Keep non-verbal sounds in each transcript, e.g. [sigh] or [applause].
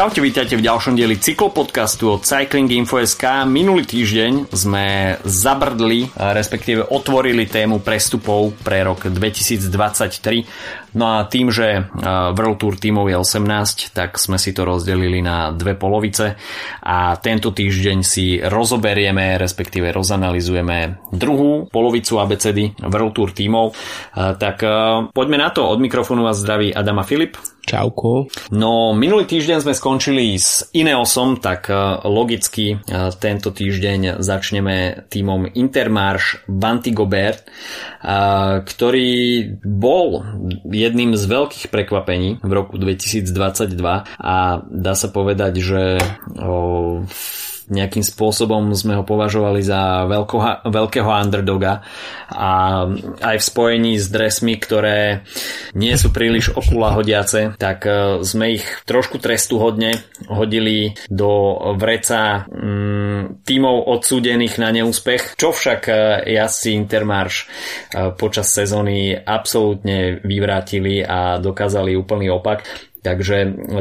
Čaute, vítajte v ďalšom dieli cyklopodcastu od Cycling Info.sk. Minulý týždeň sme zabrdli, respektíve otvorili tému prestupov pre rok 2023. No a tým, že World Tour tímov je 18, tak sme si to rozdelili na dve polovice a tento týždeň si rozoberieme, respektíve rozanalizujeme druhú polovicu ABCD World Tour tímov. Tak poďme na to. Od mikrofónu vás zdraví Adama Filip. Čauko. No, minulý týždeň sme skončili s Ineosom, tak e, logicky e, tento týždeň začneme týmom Intermarš Banti Gobert, e, ktorý bol jedným z veľkých prekvapení v roku 2022 a dá sa povedať, že nejakým spôsobom sme ho považovali za veľko, veľkého underdoga a aj v spojení s dresmi, ktoré nie sú príliš okulahodiace, tak e, sme ich trošku trestuhodne hodili do vreca mm, tímov odsúdených na neúspech, čo však e, jazdci Intermarš e, počas sezóny absolútne vyvrátili a dokázali úplný opak. Takže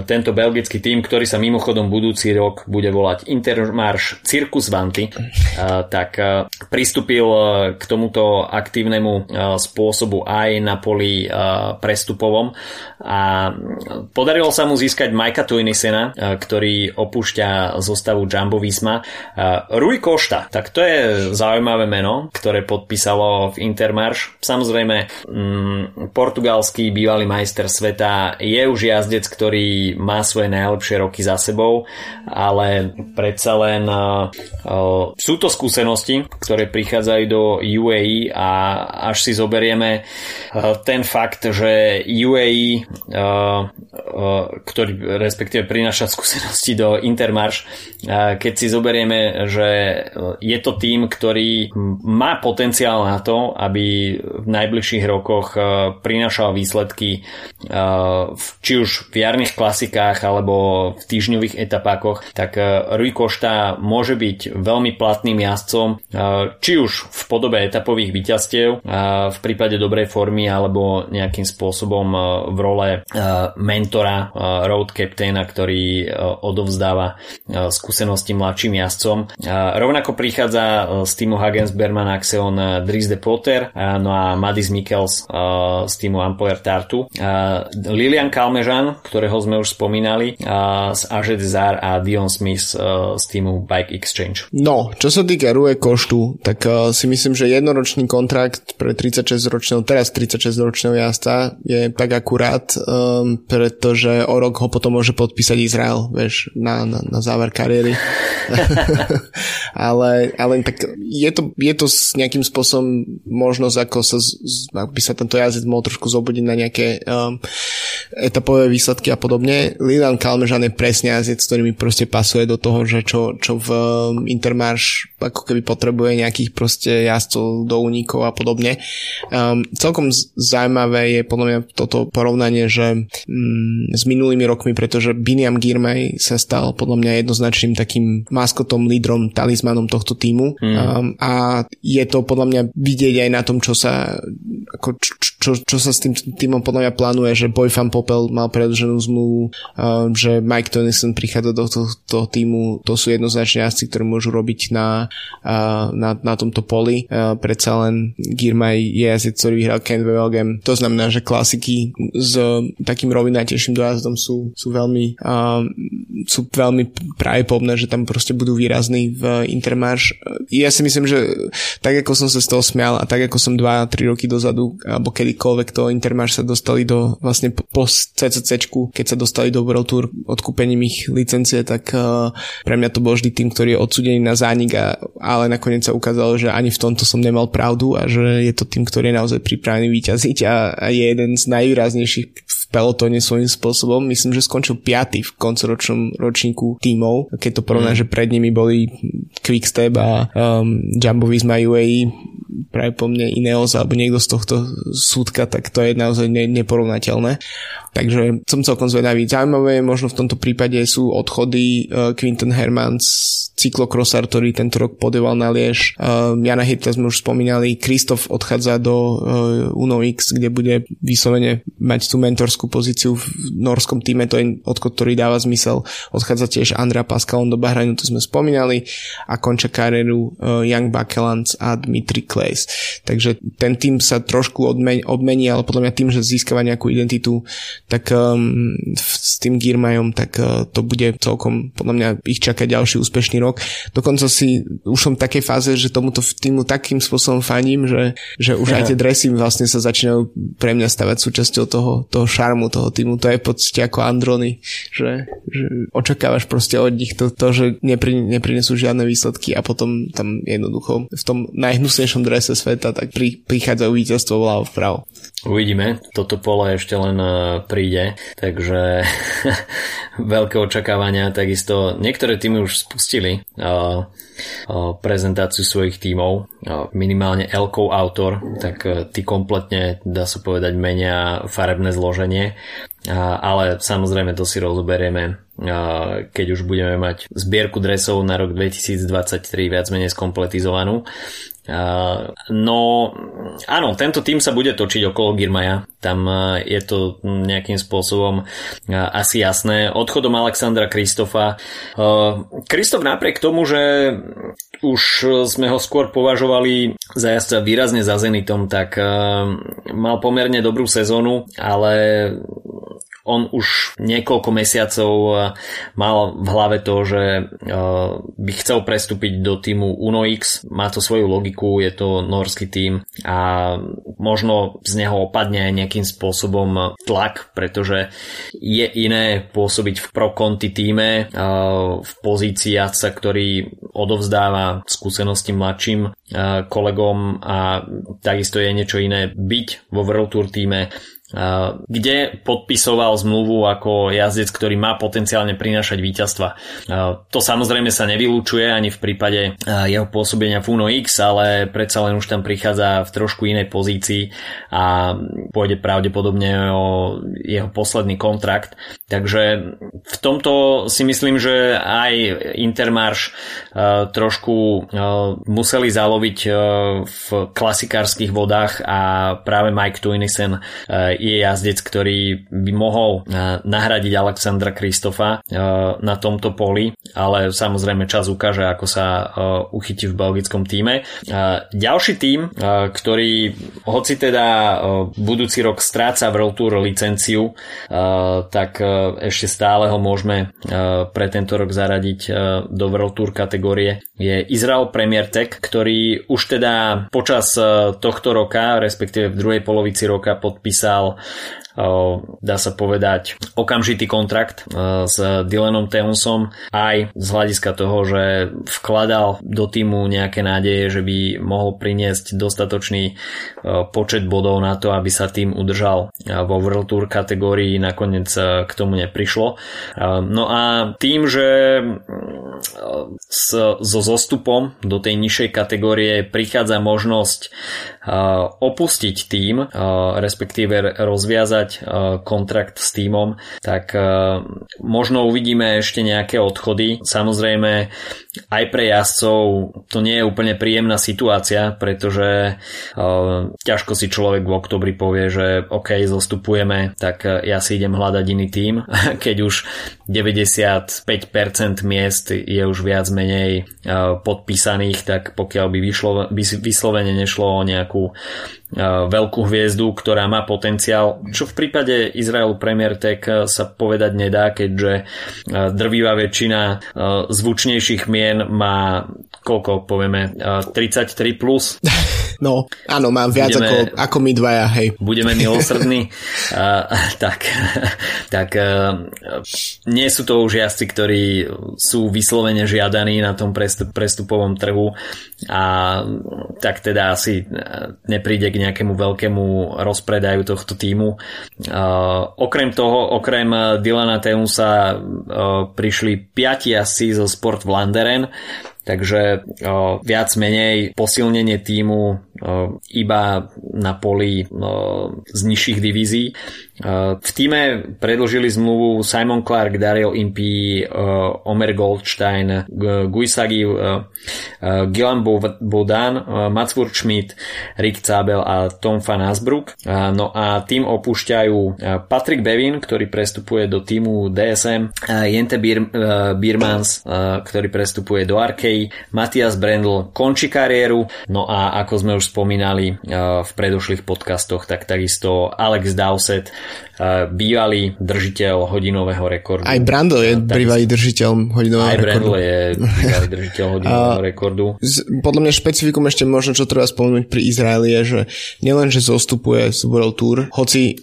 tento belgický tým, ktorý sa mimochodom budúci rok bude volať Intermarš Circus Vanty, [laughs] tak pristúpil k tomuto aktívnemu spôsobu aj na poli prestupovom a podarilo sa mu získať Majka Tuinisena, ktorý opúšťa zostavu Jumbo Visma. Rui Košta, tak to je zaujímavé meno, ktoré podpísalo v Intermarš. Samozrejme, mm, portugalský bývalý majster sveta je už jazd jazdec, ktorý má svoje najlepšie roky za sebou, ale predsa len uh, uh, sú to skúsenosti, ktoré prichádzajú do UAE a až si zoberieme uh, ten fakt, že UAE, ktorý respektíve prináša skúsenosti do Intermarš, keď si zoberieme, že je to tým, ktorý má potenciál na to, aby v najbližších rokoch prinášal výsledky či už jarných klasikách alebo v týždňových etapákoch, tak e, Rui Košta môže byť veľmi platným jazdcom, e, či už v podobe etapových víťazstiev e, v prípade dobrej formy alebo nejakým spôsobom v role mentora, road captaina, ktorý odovzdáva skúsenosti mladším jazdcom. Rovnako prichádza z týmu Hagens Berman Axeon Dries de Potter, no a Madis Mikkels z týmu Ampler Tartu. Lilian Kalmežan, ktorého sme už spomínali, a z Ažet Zar a Dion Smith z týmu Bike Exchange. No, čo sa týka Rue Koštu, tak uh, si myslím, že jednoročný kontrakt pre 36-ročného, teraz 36-ročného jazda je tak akurát, um, pretože o rok ho potom môže podpísať Izrael, vieš, na, na, na záver kariéry. [laughs] [laughs] ale, ale tak je to, je to s nejakým spôsobom možnosť, ako sa, aby sa tento jazdec mohol trošku zobudiť na nejaké um, etapové výsledky a podobne. Lilan Kalmežan je presne jazdec, ktorý mi proste pasuje do toho, že čo, čo v um, Intermarš ako keby potrebuje nejakých proste jazdcov do únikov a podobne. Um, celkom zaujímavé je podľa mňa toto porovnanie, že um, s minulými rokmi, pretože Biniam Girmay sa stal podľa mňa jednoznačným takým maskotom, lídrom, talizmanom tohto týmu mm. um, a je to podľa mňa vidieť aj na tom, čo sa ako, čo, čo, čo sa s tým týmom podľa mňa plánuje, že Boy Fan Popel mal predlženú zmluvu, že Mike Tennyson prichádza do toho týmu, to sú jednoznačne jazdci, ktorí môžu robiť na, na, na tomto poli. Predsa len Girmay je jazdec, ktorý vyhral Ken Wevelgem. To znamená, že klasiky s takým rovinajtejším dojazdom sú, sú veľmi sú veľmi pravdepodobné, že tam proste budú výrazní v Intermarš. Ja si myslím, že tak ako som sa z toho smial a tak ako som 2-3 roky dozadu, alebo kedykoľvek to Intermarš sa dostali do vlastne CCC, keď sa dostali do World Tour odkúpením ich licencie, tak uh, pre mňa to bol vždy tým, ktorý je odsudený na zánik, a, ale nakoniec sa ukázalo, že ani v tomto som nemal pravdu a že je to tým, ktorý je naozaj pripravený vyťaziť a, a je jeden z najvýraznejších v pelotone svojím spôsobom. Myslím, že skončil 5. v koncoročnom ročníku tímov, keď to porovná, mm. že pred nimi boli Quickstep a um, Jumbo Visma UAE práve po mne Ineos alebo niekto z tohto súdka, tak to je naozaj ne, neporovnateľné. Takže som celkom zvedavý. Zaujímavé možno v tomto prípade sú odchody uh, Quinton Hermans, cyklokrosár, ktorý tento rok podeval na Liež. Uh, Jana Hirta sme už spomínali, Kristof odchádza do uh, Uno X, kde bude vyslovene mať tú mentorskú pozíciu v norskom týme, to je odchod, ktorý dáva zmysel. Odchádza tiež Andrea Pascalon do Bahrajnu, to sme spomínali a končia kariéru Young Bakelans a Dmitry Klejs. Takže ten tým sa trošku odmení, odmení, ale podľa mňa tým, že získava nejakú identitu, tak um, s tým Girmajom, tak uh, to bude celkom, podľa mňa ich čaká ďalší úspešný rok. Dokonca si už som v takej fáze, že tomuto týmu takým spôsobom faním, že, že už aj tie dresy vlastne sa začínajú pre mňa stavať súčasťou toho, toho šarmu toho týmu. To je v podstate ako Androny, že, že očakávaš proste od nich to, to že nepri, neprinesú žiadne výsledky a potom tam jednoducho v tom najhnusnejšom drese sveta tak pri, prichádzajú víťazstvo vľavo vpravo. Uvidíme, toto pole ešte len e, príde, takže [laughs] veľké očakávania, takisto niektoré týmy už spustili uh, uh, prezentáciu svojich tímov, uh, minimálne Elkov autor, tak ty kompletne, dá sa povedať, menia farebné zloženie, ale samozrejme to si rozoberieme keď už budeme mať zbierku dresov na rok 2023 viac menej skompletizovanú. No áno, tento tým sa bude točiť okolo Girmaja. Tam je to nejakým spôsobom asi jasné. Odchodom Alexandra Kristofa. Kristof napriek tomu, že už sme ho skôr považovali za jazdca výrazne za Zenitom, tak mal pomerne dobrú sezónu, ale on už niekoľko mesiacov eh, mal v hlave to, že eh, by chcel prestúpiť do týmu Uno X. Má to svoju logiku, je to norský tým a možno z neho opadne aj nejakým spôsobom tlak, pretože je iné pôsobiť v pro konti týme eh, v pozícii jazdca, ktorý odovzdáva skúsenosti mladším kolegom a takisto je niečo iné byť vo World Tour týme kde podpisoval zmluvu ako jazdec, ktorý má potenciálne prinášať víťazstva. To samozrejme sa nevylúčuje ani v prípade jeho pôsobenia v Uno X, ale predsa len už tam prichádza v trošku inej pozícii a pôjde pravdepodobne o jeho posledný kontrakt. Takže v tomto si myslím, že aj Intermarš trošku museli zaloviť v klasikárskych vodách a práve Mike Tuinisen je jazdec, ktorý by mohol eh, nahradiť Alexandra Kristofa eh, na tomto poli, ale samozrejme čas ukáže, ako sa eh, uchytí v belgickom týme. Ďalší tým, ktorý hoci teda budúci rok stráca World Tour licenciu, tak ešte stále ho môžeme pre tento rok zaradiť do World Tour kategórie, je Israel Premier Tech, ktorý už teda počas tohto roka, respektíve v druhej polovici roka podpísal well. Dá sa povedať, okamžitý kontrakt s Dylanom Teunsom aj z hľadiska toho, že vkladal do týmu nejaké nádeje, že by mohol priniesť dostatočný počet bodov na to, aby sa tým udržal vo World Tour kategórii, nakoniec k tomu neprišlo. No a tým, že so zostupom do tej nižšej kategórie prichádza možnosť opustiť tým, respektíve rozviazať kontrakt s týmom, tak možno uvidíme ešte nejaké odchody. Samozrejme aj pre jazdcov to nie je úplne príjemná situácia, pretože ťažko si človek v oktobri povie, že OK, zostupujeme, tak ja si idem hľadať iný tým, [laughs] keď už 95% miest je už viac menej podpísaných, tak pokiaľ by, vyšlo, vyslovene nešlo o nejakú veľkú hviezdu, ktorá má potenciál, čo v prípade Izraelu Premier Tech sa povedať nedá, keďže drvivá väčšina zvučnejších mien má koľko povieme, 33 plus. [laughs] No, áno, mám viac budeme, ako, ako my dvaja, hej. Budeme milosrdní. [laughs] uh, tak, tak uh, nie sú to už jazdci, ktorí sú vyslovene žiadaní na tom prestup, prestupovom trhu a tak teda asi nepríde k nejakému veľkému rozpredaju tohto týmu. Uh, okrem toho, okrem Dylana Teusa uh, prišli piati jazdci zo Sport Vlanderen, takže viac menej posilnenie týmu iba na poli z nižších divízií. V týme predlžili zmluvu Simon Clark, Daryl Impey, Omer Goldstein, Guisagi, Gilan Bodan, Mats Schmidt, Rick Zabel a Tom van Asbrook. No a tým opúšťajú Patrick Bevin, ktorý prestupuje do týmu DSM, Jente Birmans, ktorý prestupuje do Arkei, Matias Brendl končí kariéru, no a ako sme už spomínali v predošlých podcastoch, tak takisto Alex Dowsett bývalý držiteľ hodinového rekordu. Aj Brandl je bývalý držiteľ hodinového aj rekordu. Aj Brandl je bývalý držiteľ [laughs] hodinového rekordu. Podľa mňa špecifikum ešte možno, čo treba spomenúť pri Izraeli je, že nielen, že zostupuje z World Tour, hoci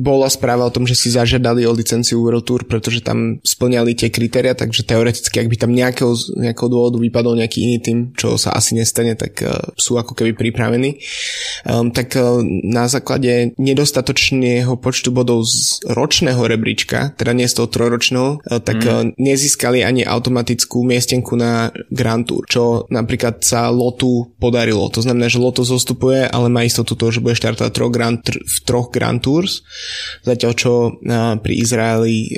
bola správa o tom, že si zažiadali o licenciu World Tour, pretože tam splňali tie kritéria, takže teoreticky, ak by tam nejakého, nejakého dôvodu vypadol nejaký iný tým, čo sa asi nestane, tak sú ako keby pripravení. Um, tak uh, na základe nedostatočného počtu bodov z ročného rebríčka, teda nie z toho trojročného, uh, tak mm. uh, nezískali ani automatickú miestenku na Grand Tour, čo napríklad sa Lotu podarilo. To znamená, že Loto zostupuje, ale má istotu toho, že bude štartovať troch Grand, v troch Grand Tours zatiaľ čo pri Izraeli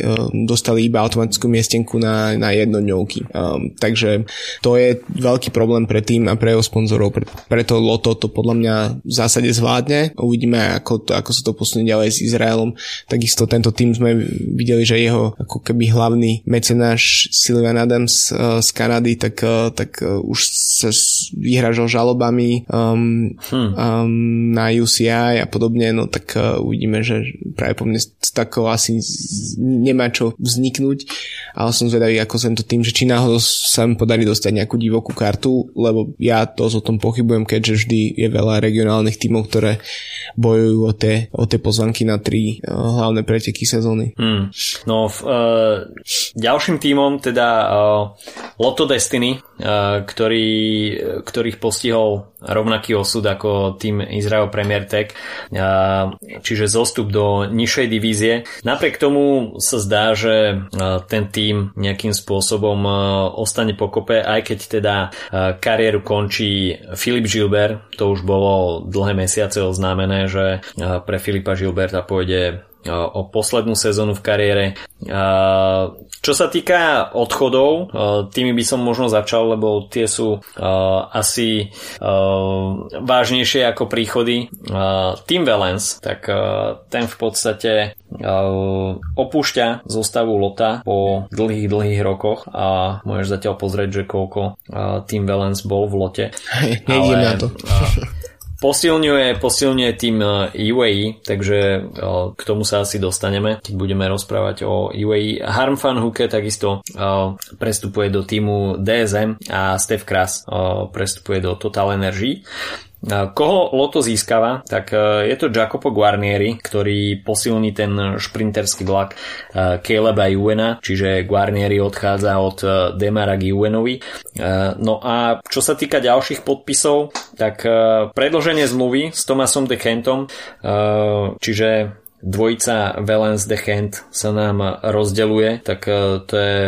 dostali iba automatickú miestenku na, na jednodňovky. Takže to je veľký problém pre tým a pre jeho sponzorov, preto Loto to podľa mňa v zásade zvládne. Uvidíme, ako, to, ako sa to posunie ďalej s Izraelom. Takisto tento tým sme videli, že jeho ako keby hlavný mecenáš Sylvan Adams z Kanady, tak, tak už sa vyhražal žalobami um, hmm. um, na UCI a podobne, no tak uh, uvidíme, že práve po mne z takého asi nemá čo vzniknúť, ale som zvedavý, ako som to tým, že či náhodou sa mi podarí dostať nejakú divokú kartu, lebo ja to o tom pochybujem, keďže vždy je veľa regionálnych tímov, ktoré bojujú o tie, o tie pozvanky na tri uh, hlavné preteky sezóny. Hmm. No, v, uh, ďalším tímom teda uh, Lotto Destiny, uh, ktorý, ktorých postihol rovnaký osud ako tým Israel Premier Tech, čiže zostup do nižšej divízie. Napriek tomu sa zdá, že ten tým nejakým spôsobom ostane pokope, aj keď teda kariéru končí Filip Gilbert, to už bolo dlhé mesiace oznámené, že pre Filipa Gilberta pôjde o poslednú sezónu v kariére. Čo sa týka odchodov, tými by som možno začal, lebo tie sú asi vážnejšie ako príchody. Tim Valens, tak ten v podstate opúšťa zostavu Lota po dlhých, dlhých rokoch a môžeš zatiaľ pozrieť, že koľko Tim Valens bol v Lote. Nejdem na to. Posilňuje, posilňuje tým UAE, e, takže e, k tomu sa asi dostaneme, keď budeme rozprávať o UAE. Harm Fan Huke takisto e, prestupuje do týmu DSM a Steph Kras prestupuje do Total Energy. Koho Loto získava? Tak e, je to Jacopo Guarnieri, ktorý posilní ten šprinterský vlak e, Caleba Juena, čiže Guarnieri odchádza od e, Demara k Juenovi. No a čo sa týka ďalších podpisov, tak predloženie zmluvy s Tomasom de Kentom, čiže dvojica Valence de Hand sa nám rozdeluje, tak e, to je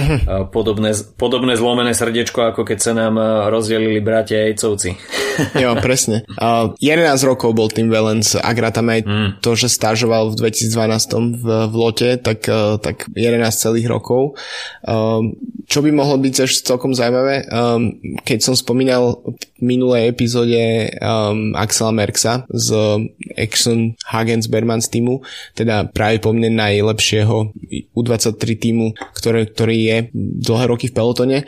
mhm. e, podobné, podobné zlomené srdiečko, ako keď sa nám e, rozdelili bratia Ejcovci. [laughs] jo, presne. Uh, 11 rokov bol tým Valence, ak tam aj mm. to, že stážoval v 2012 v, v lote, tak, uh, tak 11 celých rokov. Uh, čo by mohlo byť tiež celkom zaujímavé, um, keď som spomínal v minulej epizóde um, Axela Merksa z Action Hagens Bermans týmu, teda práve po mne najlepšieho U23 týmu, ktoré, ktorý je dlhé roky v pelotone,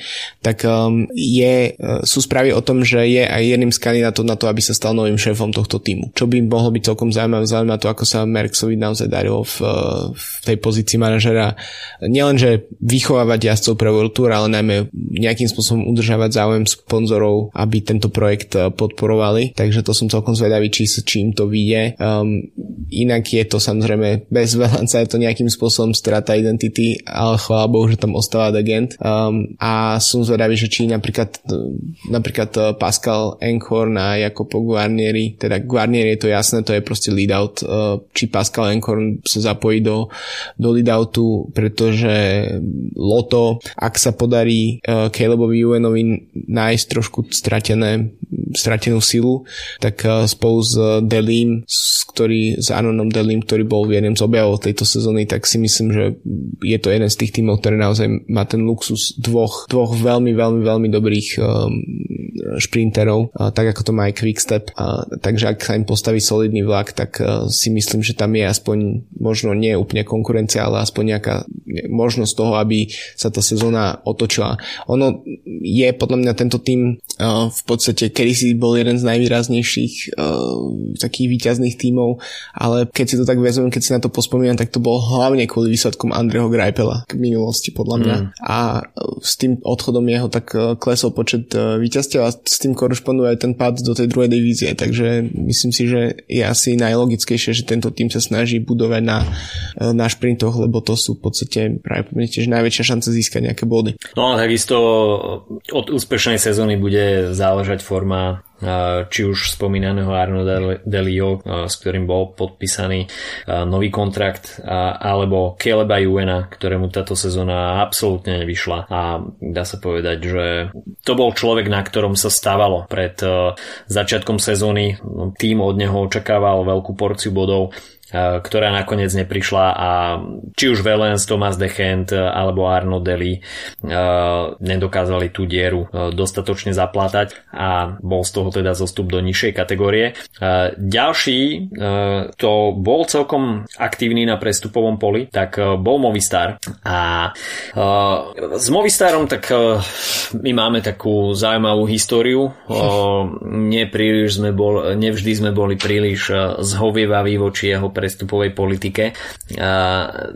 tak um, je, uh, sú správy o tom, že je aj jedným z kandidátov na to, aby sa stal novým šéfom tohto týmu. Čo by mohlo byť celkom zaujímavé, zaujímavé to, ako sa Merksovi naozaj darilo v, uh, v tej pozícii manažera. Nielenže vychovávať jazdcov pre World Tour, ale najmä nejakým spôsobom udržávať záujem sponzorov, aby tento projekt uh, podporovali. Takže to som celkom zvedavý, či, či im to vyjde. Um, inak to samozrejme bez Valanca je to nejakým spôsobom strata identity, ale chvála Bohu, že tam ostáva Degent. Um, a som zvedavý, že či napríklad, napríklad uh, Pascal Enko Enkhorn a Jakopo Guarnieri, teda Guarnieri je to jasné, to je proste lead out, uh, či Pascal Enkhorn sa zapojí do, do lead outu, pretože Loto, ak sa podarí uh, Calebovi Uvenovi nájsť trošku stratené, stratenú silu, tak uh, spolu s Delim, ktorý, s Anonom Delim, ktorý bol v jednom z objavov tejto sezóny, tak si myslím, že je to jeden z tých tímov, ktorý naozaj má ten luxus dvoch, dvoch veľmi, veľmi, veľmi dobrých um, šprinterov, uh, tak ako to má aj Quickstep. Uh, takže ak sa im postaví solidný vlak, tak uh, si myslím, že tam je aspoň možno nie úplne konkurencia, ale aspoň nejaká možnosť toho, aby sa tá sezóna otočila. Ono je podľa mňa tento tým uh, v podstate si bol jeden z najvýraznejších uh, takých výťazných tímov, ale keď si to tak vezmem, keď si na to pospomínam, tak to bol hlavne kvôli výsledkom Andreho Greipela k minulosti podľa mňa. Mm. A s tým odchodom jeho tak klesol počet víťazstiev a s tým korešponduje aj ten pád do tej druhej divízie, takže myslím si, že je asi najlogickejšie, že tento tým sa snaží budovať na, na šprintoch, lebo to sú v podstate práve tiež najväčšia šanca získať nejaké body. No a takisto od úspešnej sezóny bude záležať forma či už spomínaného Arno Delio, s ktorým bol podpísaný nový kontrakt, alebo Caleba Juena, ktorému táto sezóna absolútne nevyšla a dá sa povedať, že to bol človek, na ktorom sa stávalo pred začiatkom sezóny. Tým od neho očakával veľkú porciu bodov ktorá nakoniec neprišla a či už Velens, Thomas Dechent alebo Arno Deli nedokázali tú dieru dostatočne zaplátať a bol z toho teda zostup do nižšej kategórie. Ďalší, to bol celkom aktívny na prestupovom poli, tak bol Movistar a s Movistarom tak my máme takú zaujímavú históriu. [laughs] Nepríliš sme bol, nevždy sme boli príliš zhovievaví voči jeho prestupovej politike.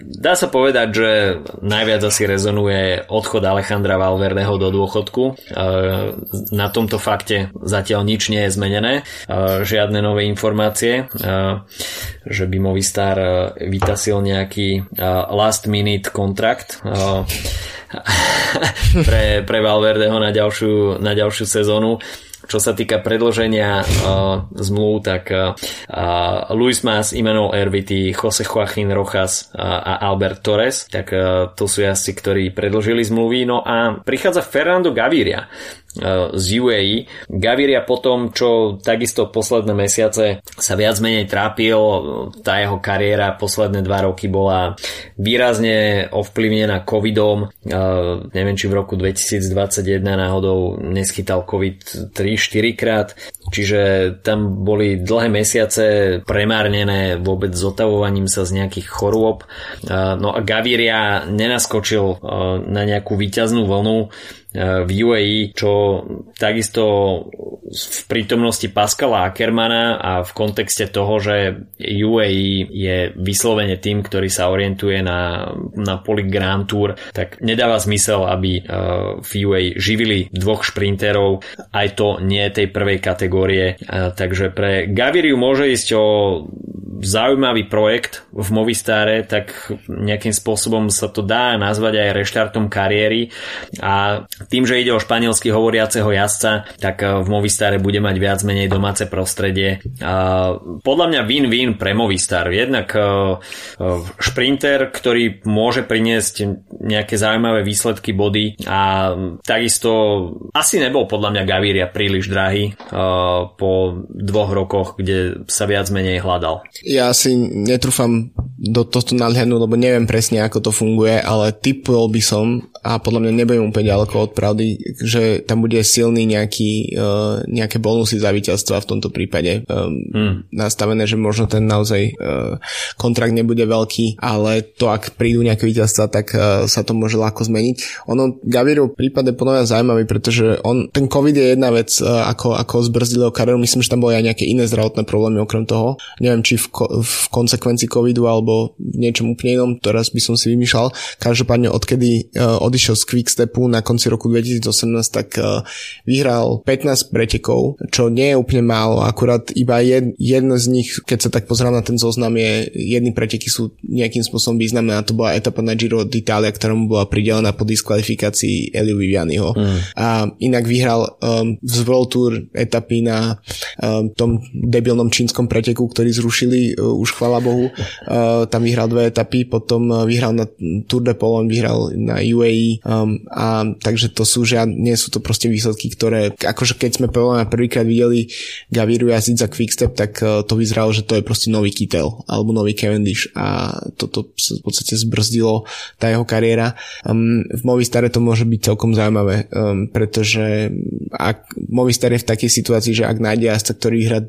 Dá sa povedať, že najviac asi rezonuje odchod Alejandra Valverdeho do dôchodku. Na tomto fakte zatiaľ nič nie je zmenené. Žiadne nové informácie, že by Movistar vytasil nejaký last minute kontrakt [laughs] pre, pre Valverdeho na ďalšiu, na ďalšiu sezónu. Čo sa týka predloženia uh, zmluv, tak uh, Luis Mas, Immanuel Erviti, Jose Joaquín Rojas uh, a Albert Torres, tak uh, to sú jazdci, ktorí predložili zmluvy. No a prichádza Fernando Gaviria, z UAE. Gaviria po čo takisto posledné mesiace sa viac menej trápil, tá jeho kariéra posledné dva roky bola výrazne ovplyvnená covidom. Neviem, či v roku 2021 náhodou neschytal covid 3-4 krát, čiže tam boli dlhé mesiace premárnené vôbec zotavovaním sa z nejakých chorôb. No a Gaviria nenaskočil na nejakú výťaznú vlnu, v UAE, čo takisto v prítomnosti Pascala Ackermana a v kontexte toho, že UAE je vyslovene tým, ktorý sa orientuje na, na poli Grand Tour, tak nedáva zmysel, aby e, v UAE živili dvoch šprinterov, aj to nie tej prvej kategórie. E, takže pre Gaviriu môže ísť o zaujímavý projekt v Movistare, tak nejakým spôsobom sa to dá nazvať aj reštartom kariéry a tým, že ide o španielsky hovoriaceho jazdca, tak eh, v Movistare bude mať viac menej domáce prostredie. Podľa mňa win-win pre Movistar. Jednak eh, šprinter, ktorý môže priniesť nejaké zaujímavé výsledky body a takisto asi nebol podľa mňa Gaviria príliš drahý po dvoch rokoch, kde sa viac menej hľadal ja si netrúfam do tohto nadhľadnúť, lebo neviem presne, ako to funguje, ale typol by som, a podľa mňa nebudem úplne ďaleko od pravdy, že tam bude silný nejaký, uh, nejaké bonusy za víťazstva v tomto prípade um, hmm. nastavené, že možno ten naozaj uh, kontrakt nebude veľký, ale to, ak prídu nejaké víťazstva, tak uh, sa to môže ľahko zmeniť. Ono, Gavirov prípad je podľa mňa zaujímavý, pretože on, ten COVID je jedna vec, uh, ako, ako zbrzdil kariéru, myslím, že tam boli aj nejaké iné zdravotné problémy okrem toho. Neviem, či v, v konsekvencii COVID covidu alebo niečom úplne inom, teraz by som si vymýšľal. Každopádne odkedy uh, odišiel z Quickstepu na konci roku 2018, tak uh, vyhral 15 pretekov, čo nie je úplne málo, akurát iba jed, jedno z nich, keď sa tak pozrám na ten zoznam, je jedny preteky sú nejakým spôsobom významné a to bola etapa na Giro d'Italia, ktorá mu bola pridelená po diskvalifikácii Eliu Vivianiho. Mm. A inak vyhral um, z World Tour etapy na um, tom debilnom čínskom preteku, ktorý zrušili uh, už chvala Bohu. Uh, tam vyhral dve etapy, potom uh, vyhral na Tour de Polon, vyhral na UAE um, a takže to sú žiad, nie sú to proste výsledky, ktoré akože keď sme prvýkrát videli Gaviru jazdiť za Quickstep, tak to vyzeralo, že to je proste nový Kittel alebo nový Cavendish a toto sa v podstate zbrzdilo tá jeho kariéra. Um, v Movistare to môže byť celkom zaujímavé, um, pretože ak Movistar je v takej situácii, že ak nájde jazdca, ktorý hrá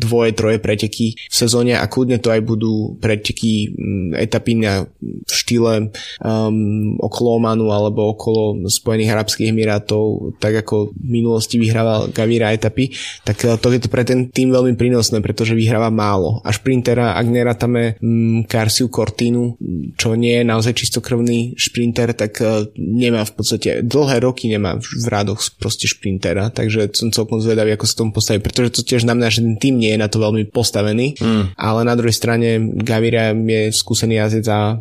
dvoje, troje preteky v sezóne a kľudne to aj budú preteky mm, etapy na štýle um, okolo Omanu alebo okolo Spojených Arabských Emirátov, tak ako v minulosti vyhrával Gavira etapy, tak uh, to je to pre ten tým veľmi prínosné, pretože vyhráva málo. A šprintera, ak nerátame um, Karsiu Cortinu, čo nie je naozaj čistokrvný šprinter, tak uh, nemá v podstate dlhé roky nemá v rádoch proste šprintera, takže som celkom zvedavý, ako sa tomu postaví, pretože to tiež znamená, že ten tým nie je na to veľmi postavený, mm. Ale na druhej strane Gaviria je skúsený jazdec a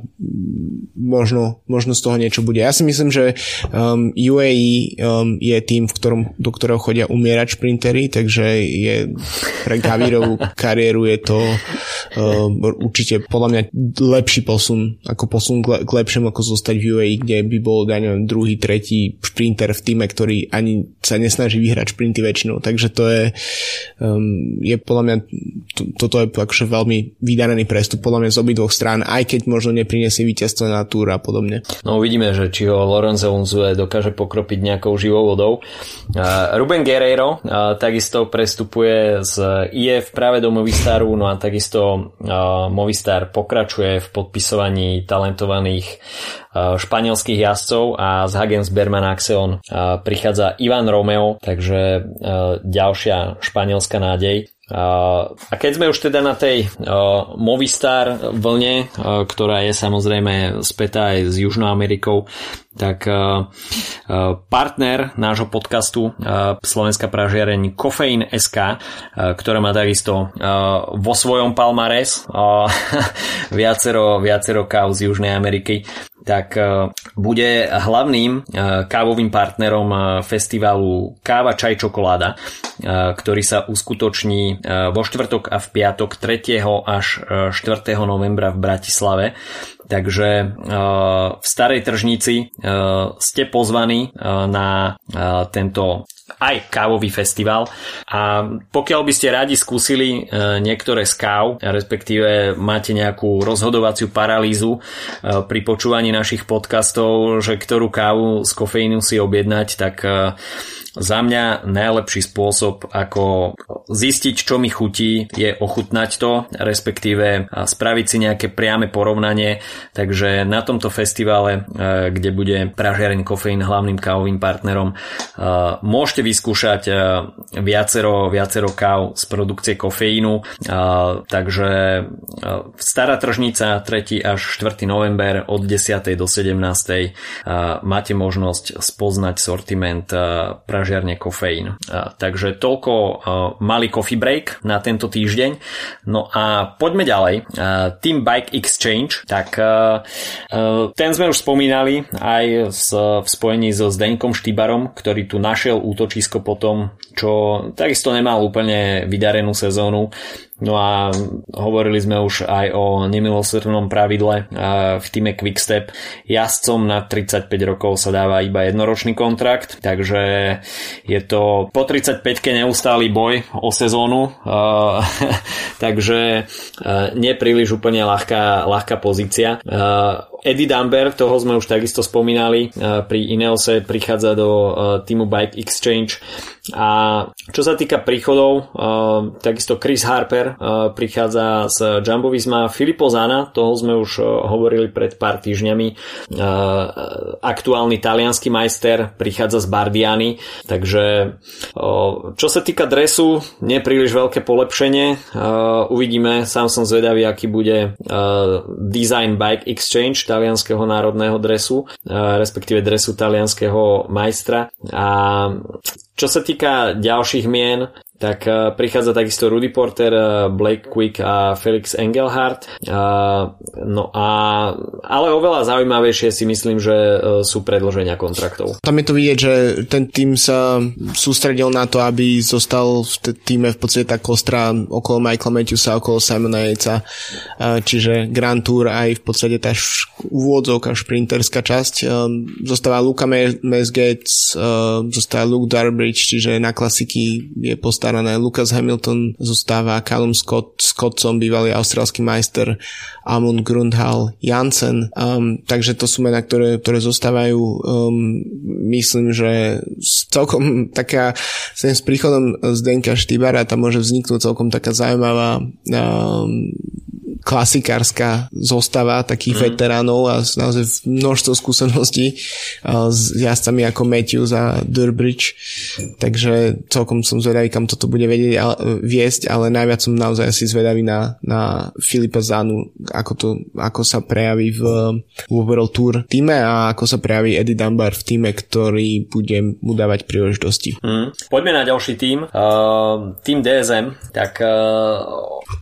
možno, možno z toho niečo bude. Ja si myslím, že um, UAE um, je tým, v ktorom, do ktorého chodia umierať šprintery, takže je pre Gavirovú [laughs] kariéru je to um, určite podľa mňa lepší posun, ako posun k, k lepšiemu, ako zostať v UAE, kde by bol, ja neviem, druhý, tretí šprinter v týme, ktorý ani sa nesnaží vyhrať šprinty väčšinou. Takže to je, um, je podľa mňa, to, toto je akože veľmi vydarený prestup podľa mňa z obidvoch strán, aj keď možno nepriniesie víťazstvo na túr a podobne. No uvidíme, že či ho Lorenzo Unzue dokáže pokropiť nejakou živou vodou. Uh, Ruben Guerreiro uh, takisto prestupuje z IF práve do Movistaru, no a takisto uh, Movistar pokračuje v podpisovaní talentovaných španielských jazdcov a z Hagens Berman Axeon prichádza Ivan Romeo, takže ďalšia španielská nádej. A keď sme už teda na tej Movistar vlne, ktorá je samozrejme spätá aj s Južnou Amerikou, tak partner nášho podcastu Slovenská pražiareň Kofeín SK, ktorá má takisto vo svojom palmares [laughs] viacero, viacero káv z Južnej Ameriky, tak bude hlavným kávovým partnerom festivalu Káva, čaj, čokoláda, ktorý sa uskutoční vo štvrtok a v piatok 3. až 4. novembra v Bratislave. Takže v Starej tržnici ste pozvaní na tento aj kávový festival. A pokiaľ by ste radi skúsili e, niektoré z káv, respektíve máte nejakú rozhodovaciu paralýzu e, pri počúvaní našich podcastov, že ktorú kávu z kofeínu si objednať, tak e, za mňa najlepší spôsob, ako zistiť, čo mi chutí, je ochutnať to, respektíve spraviť si nejaké priame porovnanie. Takže na tomto festivale, e, kde bude Pražiareň Kofeín hlavným kávovým partnerom, e, môžete vyskúšať e, viacero, viacero káv z produkcie kofeínu. Takže Stará tržnica 3. až 4. november od 10. do 17. máte možnosť spoznať sortiment Pražiareň pražiarne kofeín. Takže toľko malý coffee break na tento týždeň. No a poďme ďalej. Team Bike Exchange, tak ten sme už spomínali aj v spojení so Zdeňkom Štýbarom, ktorý tu našiel útočisko potom, čo takisto nemal úplne vydarenú sezónu No a hovorili sme už aj o nemilosrdnom pravidle v týme Quickstep. Jazdcom na 35 rokov sa dáva iba jednoročný kontrakt, takže je to po 35-ke neustály boj o sezónu, [laughs] takže nepríliš úplne ľahká, ľahká pozícia. Eddie Dumber, toho sme už takisto spomínali, pri Ineose prichádza do týmu Bike Exchange a čo sa týka príchodov, takisto Chris Harper uh, prichádza z Jumbo Visma Filippo Zana, toho sme už uh, hovorili pred pár týždňami. Aktuálny talianský majster prichádza z Bardiany, takže čo sa týka dresu, nepríliš veľké polepšenie. Uvidíme, sám som zvedavý, aký bude Design Bike Exchange talianského národného dresu, respektíve dresu talianského majstra. A čo sa týka ďalších mien, tak uh, prichádza takisto Rudy Porter, uh, Blake Quick a Felix Engelhardt. Uh, no a, ale oveľa zaujímavejšie si myslím, že sú predloženia kontraktov. Tam je to vidieť, že ten tým sa sústredil na to, aby zostal v týme v podstate tá kostra okolo Michaela Matthewsa, okolo Simona Yatesa, čiže Grand Tour aj v podstate tá úvodzovka šprinterská časť. Zostáva Luka Mesgates, zostáva Luke Darbridge, čiže na klasiky je postavený postarané. Lucas Hamilton zostáva, Callum Scott, Scottson, bývalý austrálsky majster, Amund Grundhal, Jansen. Um, takže to sú mená, ktoré, ktoré zostávajú. Um, myslím, že celkom taká s príchodom Zdenka Štýbara tam môže vzniknúť celkom taká zaujímavá um, klasikárska zostava takých mm. veteránov a naozaj množstvo skúseností s jazdcami ako Matthews a Durbridge takže celkom som zvedavý kam toto bude vedieť viesť, ale najviac som naozaj asi zvedavý na, na Filipa Zanu ako, to, ako sa prejaví v, v World Tour týme a ako sa prejaví Eddie Dunbar v týme, ktorý bude mu dávať príležitosti. Mm. Poďme na ďalší tým. Uh, tým DSM, tak uh,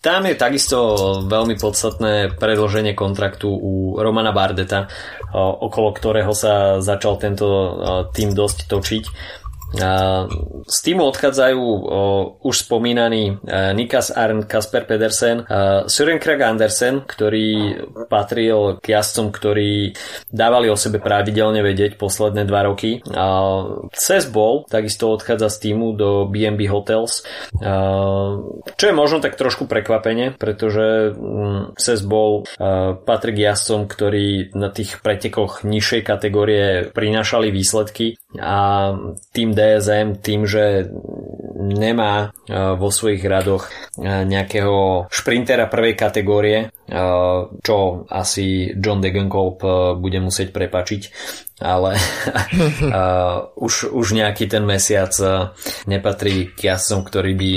tam je takisto veľmi veľmi podstatné predloženie kontraktu u Romana Bardeta, okolo ktorého sa začal tento tým dosť točiť. Z týmu odchádzajú už spomínaný Nikas Arn, Kasper Pedersen, Søren Krag Andersen, ktorý patril k jazdcom, ktorí dávali o sebe pravidelne vedieť posledné dva roky. Cez Ball takisto odchádza z týmu do BNB Hotels, čo je možno tak trošku prekvapenie, pretože Cez Ball patrí k jazdcom, ktorí na tých pretekoch nižšej kategórie prinášali výsledky a tým DSM tým, že nemá e, vo svojich radoch e, nejakého šprintera prvej kategórie, e, čo asi John Degenkolb bude musieť prepačiť, ale [laughs] už, už nejaký ten mesiac nepatrí k jasom, ktorí by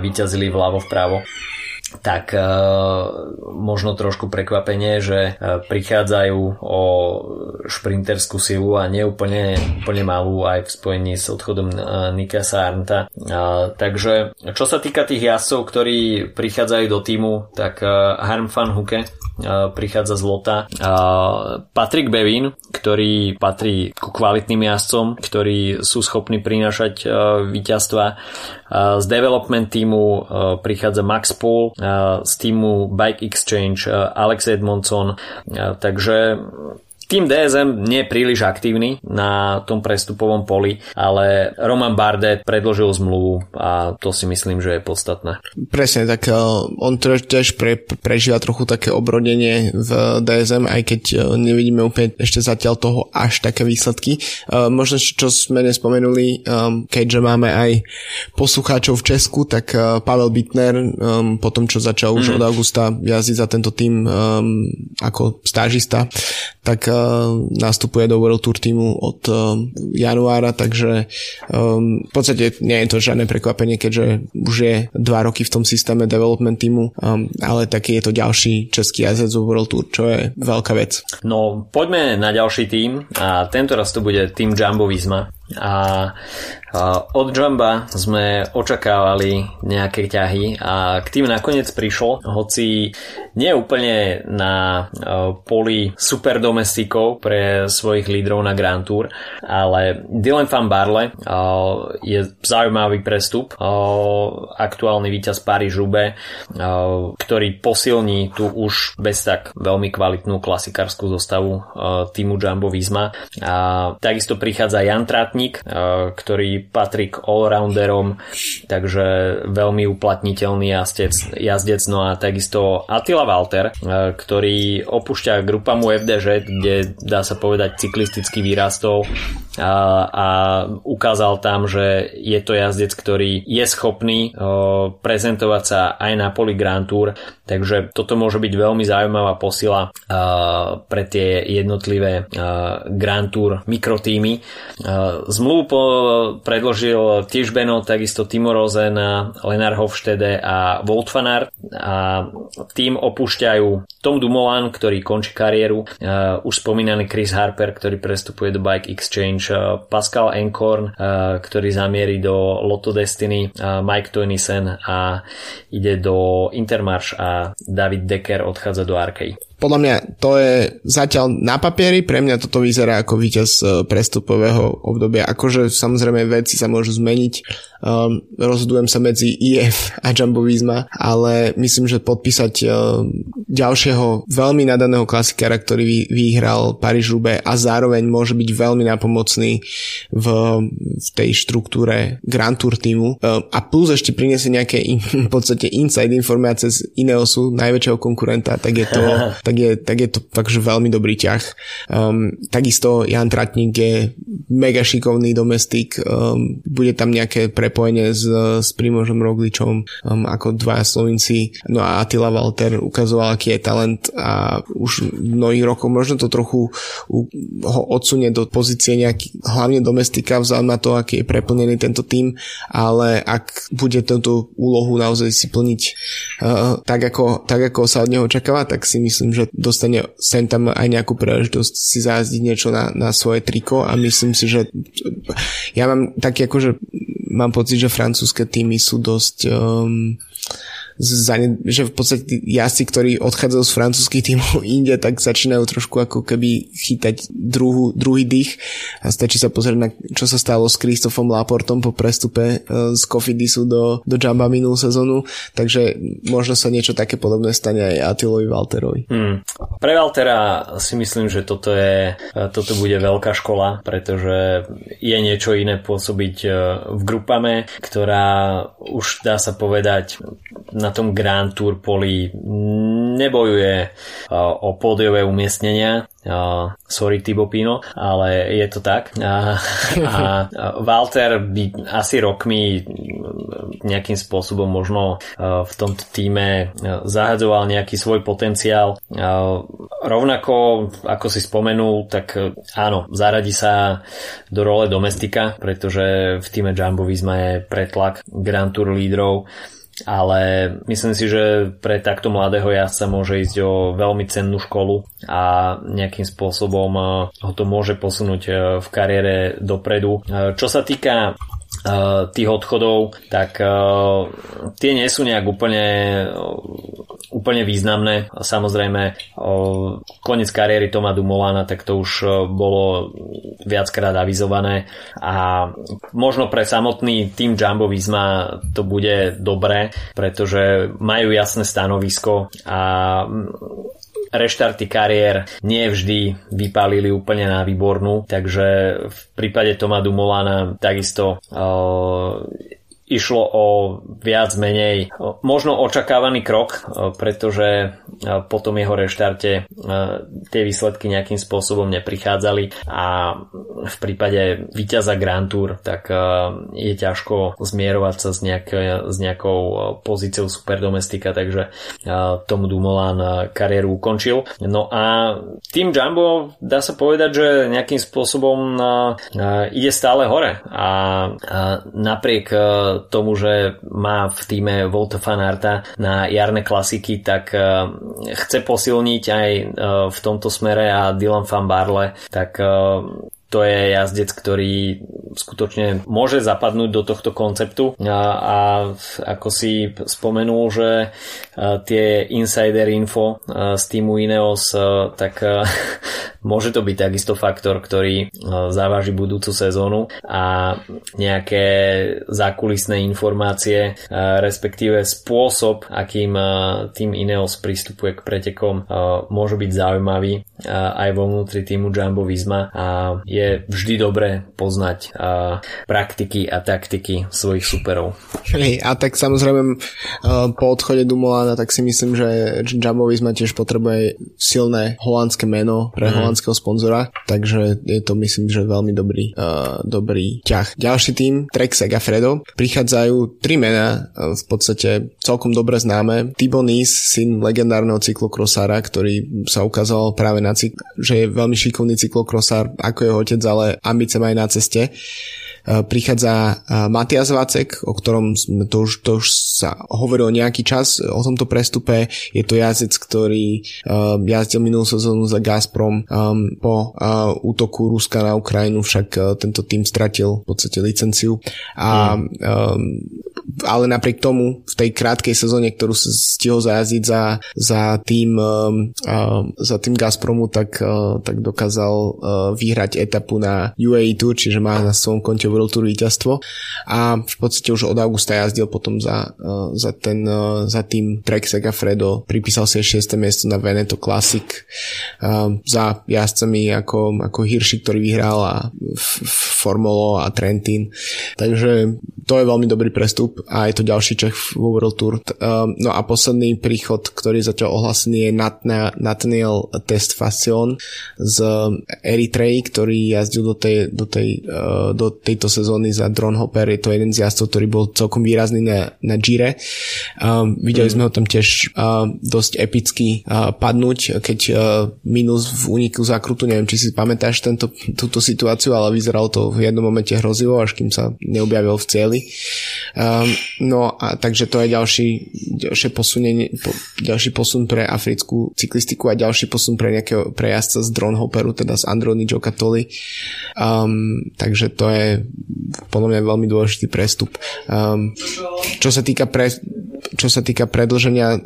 vyťazili vľavo vpravo tak uh, možno trošku prekvapenie, že uh, prichádzajú o šprinterskú silu a neúplne úplne malú aj v spojení s odchodom uh, Nikasa Arnta. Uh, takže čo sa týka tých jazdcov, ktorí prichádzajú do týmu, tak uh, Harm van Huke prichádza z Lota. Patrick Bevin, ktorý patrí ku kvalitným jazdcom, ktorí sú schopní prinášať víťazstva. Z development týmu prichádza Max Paul, z týmu Bike Exchange Alex Edmondson, takže tým DSM nie je príliš aktívny na tom prestupovom poli, ale Roman Bardet predložil zmluvu a to si myslím, že je podstatné. Presne, tak uh, on tiež pre, prežíva trochu také obrodenie v DSM, aj keď uh, nevidíme úplne ešte zatiaľ toho až také výsledky. Uh, možno čo sme nespomenuli, keďže máme aj poslucháčov v Česku, tak Pavel Bitner po tom, čo začal mm. už mhm. od augusta jazdiť za tento tým ako stážista, tak nastupuje do World Tour týmu od uh, januára, takže um, v podstate nie je to žiadne prekvapenie, keďže už je dva roky v tom systéme development týmu, um, ale taký je to ďalší český jazdec vo World Tour, čo je veľká vec. No, poďme na ďalší tým a tento raz to bude tým Jumbo Visma a od Jumba sme očakávali nejaké ťahy a k tým nakoniec prišlo, hoci nie úplne na poli super domestikov pre svojich lídrov na Grand Tour, ale Dylan van Barle je zaujímavý prestup, aktuálny víťaz Paris Žube, ktorý posilní tu už bez tak veľmi kvalitnú klasikárskú zostavu týmu Jumbo Visma. A takisto prichádza Jan Tratník, eh, ktorý patrí k allrounderom, takže veľmi uplatniteľný jazdec, jazdec no a takisto Attila Walter, ktorý opúšťa grupamu FDŽ, kde dá sa povedať cyklisticky vyrastol a, a ukázal tam, že je to jazdec, ktorý je schopný o, prezentovať sa aj na poli Grand Tour, takže toto môže byť veľmi zaujímavá posila o, pre tie jednotlivé o, Grand Tour mikrotýmy. O, zmluvu po, predložil tiež Beno, takisto Timo Rosen, Lenar Hofstede a Volt a tým opúšťajú Tom Dumoulin, ktorý končí kariéru, uh, už spomínaný Chris Harper, ktorý prestupuje do Bike Exchange, uh, Pascal Enkorn, uh, ktorý zamierí do Lotto Destiny, uh, Mike Toynisen a ide do Intermarš a David Decker odchádza do Arkej podľa mňa to je zatiaľ na papieri, pre mňa toto vyzerá ako víťaz e, prestupového obdobia. Akože samozrejme veci sa môžu zmeniť, um, rozhodujem sa medzi IF a Jumbo Visma, ale myslím, že podpísať um, ďalšieho veľmi nadaného klasikára, ktorý vy, vyhral paríž roubaix a zároveň môže byť veľmi napomocný v, v tej štruktúre Grand Tour týmu um, a plus ešte priniesie nejaké in, [laughs] v podstate inside informácie z Ineosu, najväčšieho konkurenta, tak je to, tak [laughs] je, tak je to fakt, že veľmi dobrý ťah. Um, takisto Jan Tratník je mega šikovný domestik, um, bude tam nejaké prepojenie s, s Primožom Rogličom um, ako dva Slovinci, no a Attila Walter ukazoval, aký je talent a už mnohých rokov možno to trochu u, ho odsunie do pozície nejaký, hlavne domestika vzhľadom na to, aký je preplnený tento tým, ale ak bude túto úlohu naozaj si plniť uh, tak, ako, tak, ako sa od neho očakáva, tak si myslím, že že dostane sem tam aj nejakú príležitosť si zázdiť niečo na, na svoje triko a myslím si, že ja mám taký akože mám pocit, že francúzske týmy sú dosť um, zane, že v podstate jazdci, ktorí odchádzajú z francúzských tímov [laughs] inde, tak začínajú trošku ako keby chytať druhú, druhý dých a stačí sa pozrieť na čo sa stalo s Kristofom Laportom po prestupe uh, z Cofidisu do, do Jamba minulú sezónu, takže možno sa niečo také podobné stane aj Atilovi Walterovi. Hmm. Pre Waltera si myslím, že toto, je, toto bude veľká škola, pretože je niečo iné pôsobiť e, v grupame, ktorá už dá sa povedať na tom Grand Tour poli nebojuje o pódiové umiestnenia. Sorry Tibo Pino, ale je to tak. A, a Walter by asi rokmi nejakým spôsobom možno v tomto týme zahadzoval nejaký svoj potenciál. Rovnako, ako si spomenul, tak áno, zaradí sa do role domestika, pretože v týme Jumbo Visma je pretlak Grand Tour lídrov ale myslím si, že pre takto mladého jazdca môže ísť o veľmi cennú školu a nejakým spôsobom eh, ho to môže posunúť eh, v kariére dopredu. Eh, čo sa týka tých odchodov, tak tie nie sú nejak úplne úplne významné. Samozrejme, koniec kariéry Toma Dumolana, tak to už bolo viackrát avizované a možno pre samotný tým Jumbo Visma to bude dobré, pretože majú jasné stanovisko a reštarty kariér nie vždy vypálili úplne na výbornú, takže v prípade Toma Dumolana takisto uh, išlo o viac menej možno očakávaný krok, pretože po tom jeho reštarte tie výsledky nejakým spôsobom neprichádzali a v prípade víťaza Grand Tour tak je ťažko zmierovať sa s, nejak, s nejakou pozíciou superdomestika, takže tomu Dumoulin kariéru ukončil. No a tým Jumbo dá sa povedať, že nejakým spôsobom ide stále hore a napriek tomu, že má v týme Volta Fanarta na jarné klasiky, tak e, chce posilniť aj e, v tomto smere a Dylan Van Barle, tak e, to je jazdec, ktorý skutočne môže zapadnúť do tohto konceptu. A, a ako si spomenul, že tie insider info z týmu Ineos, tak môže to byť takisto faktor, ktorý závaží budúcu sezónu a nejaké zákulisné informácie, respektíve spôsob, akým tým Ineos pristupuje k pretekom, môže byť zaujímavý aj vo vnútri týmu Jumbo Visma a je vždy dobré poznať praktiky a taktiky svojich superov. Hej, a tak samozrejme po odchode Dumolana tak si myslím, že Jumbo Visma tiež potrebuje silné holandské meno pre mm. Holandského sponzora, takže je to myslím, že veľmi dobrý, uh, dobrý ťah. Ďalší tým, Trek Segafredo, prichádzajú tri mená, uh, v podstate celkom dobre známe. Tibonis, syn legendárneho cyklokrosára, ktorý sa ukázal práve na cyk- že je veľmi šikovný cyklokrosár, ako jeho otec, ale ambice aj na ceste. Eh, prichádza eh, Matias Vacek, o ktorom to už, to už sa hovorilo nejaký čas o tomto prestupe. Je to jazdec, ktorý uh, jazdil minulú sezónu za Gazprom po útoku Ruska na Ukrajinu, však tento tým stratil v podstate licenciu. A, mm. ale napriek tomu v tej krátkej sezóne, ktorú stihol zajazdiť za, za, tým, uh, za tým Gazpromu, tak, uh, tak dokázal uh, vyhrať etapu na UAE Tour, čiže má na svojom konte World Tour víťazstvo a v podstate už od augusta jazdil potom za, uh, za, ten, uh, za tým Trek Segafredo, pripísal si 6. miesto na Veneto Classic uh, za jazdcami ako, ako Hirschi, ktorý vyhral a Formolo a Trentin. Takže to je veľmi dobrý prestup a je to ďalší Čech v World Tour. No a posledný príchod, ktorý zatiaľ ohlasený je Nathaniel Testfacion z Eritrej, ktorý jazdil do, tej, do, tej, do tejto sezóny za Dronhopper. Je to jeden z jazdcov, ktorý bol celkom výrazný na, na Gire. Um, videli mm. sme ho tam tiež uh, dosť epicky uh, padnúť, keď uh, minus v úniku zákrutu, neviem, či si pamätáš tento, túto situáciu, ale vyzeralo to v jednom momente hrozivo, až kým sa neobjavil v cieli. Um, no a takže to je ďalší, ďalšie posunenie, po, ďalší posun pre africkú cyklistiku a ďalší posun pre nejakého prejazca z Dronhoperu, teda z Androny Giocattoli. Um, takže to je podľa mňa veľmi dôležitý prestup. Um, čo sa týka pre, čo sa týka predlženia um,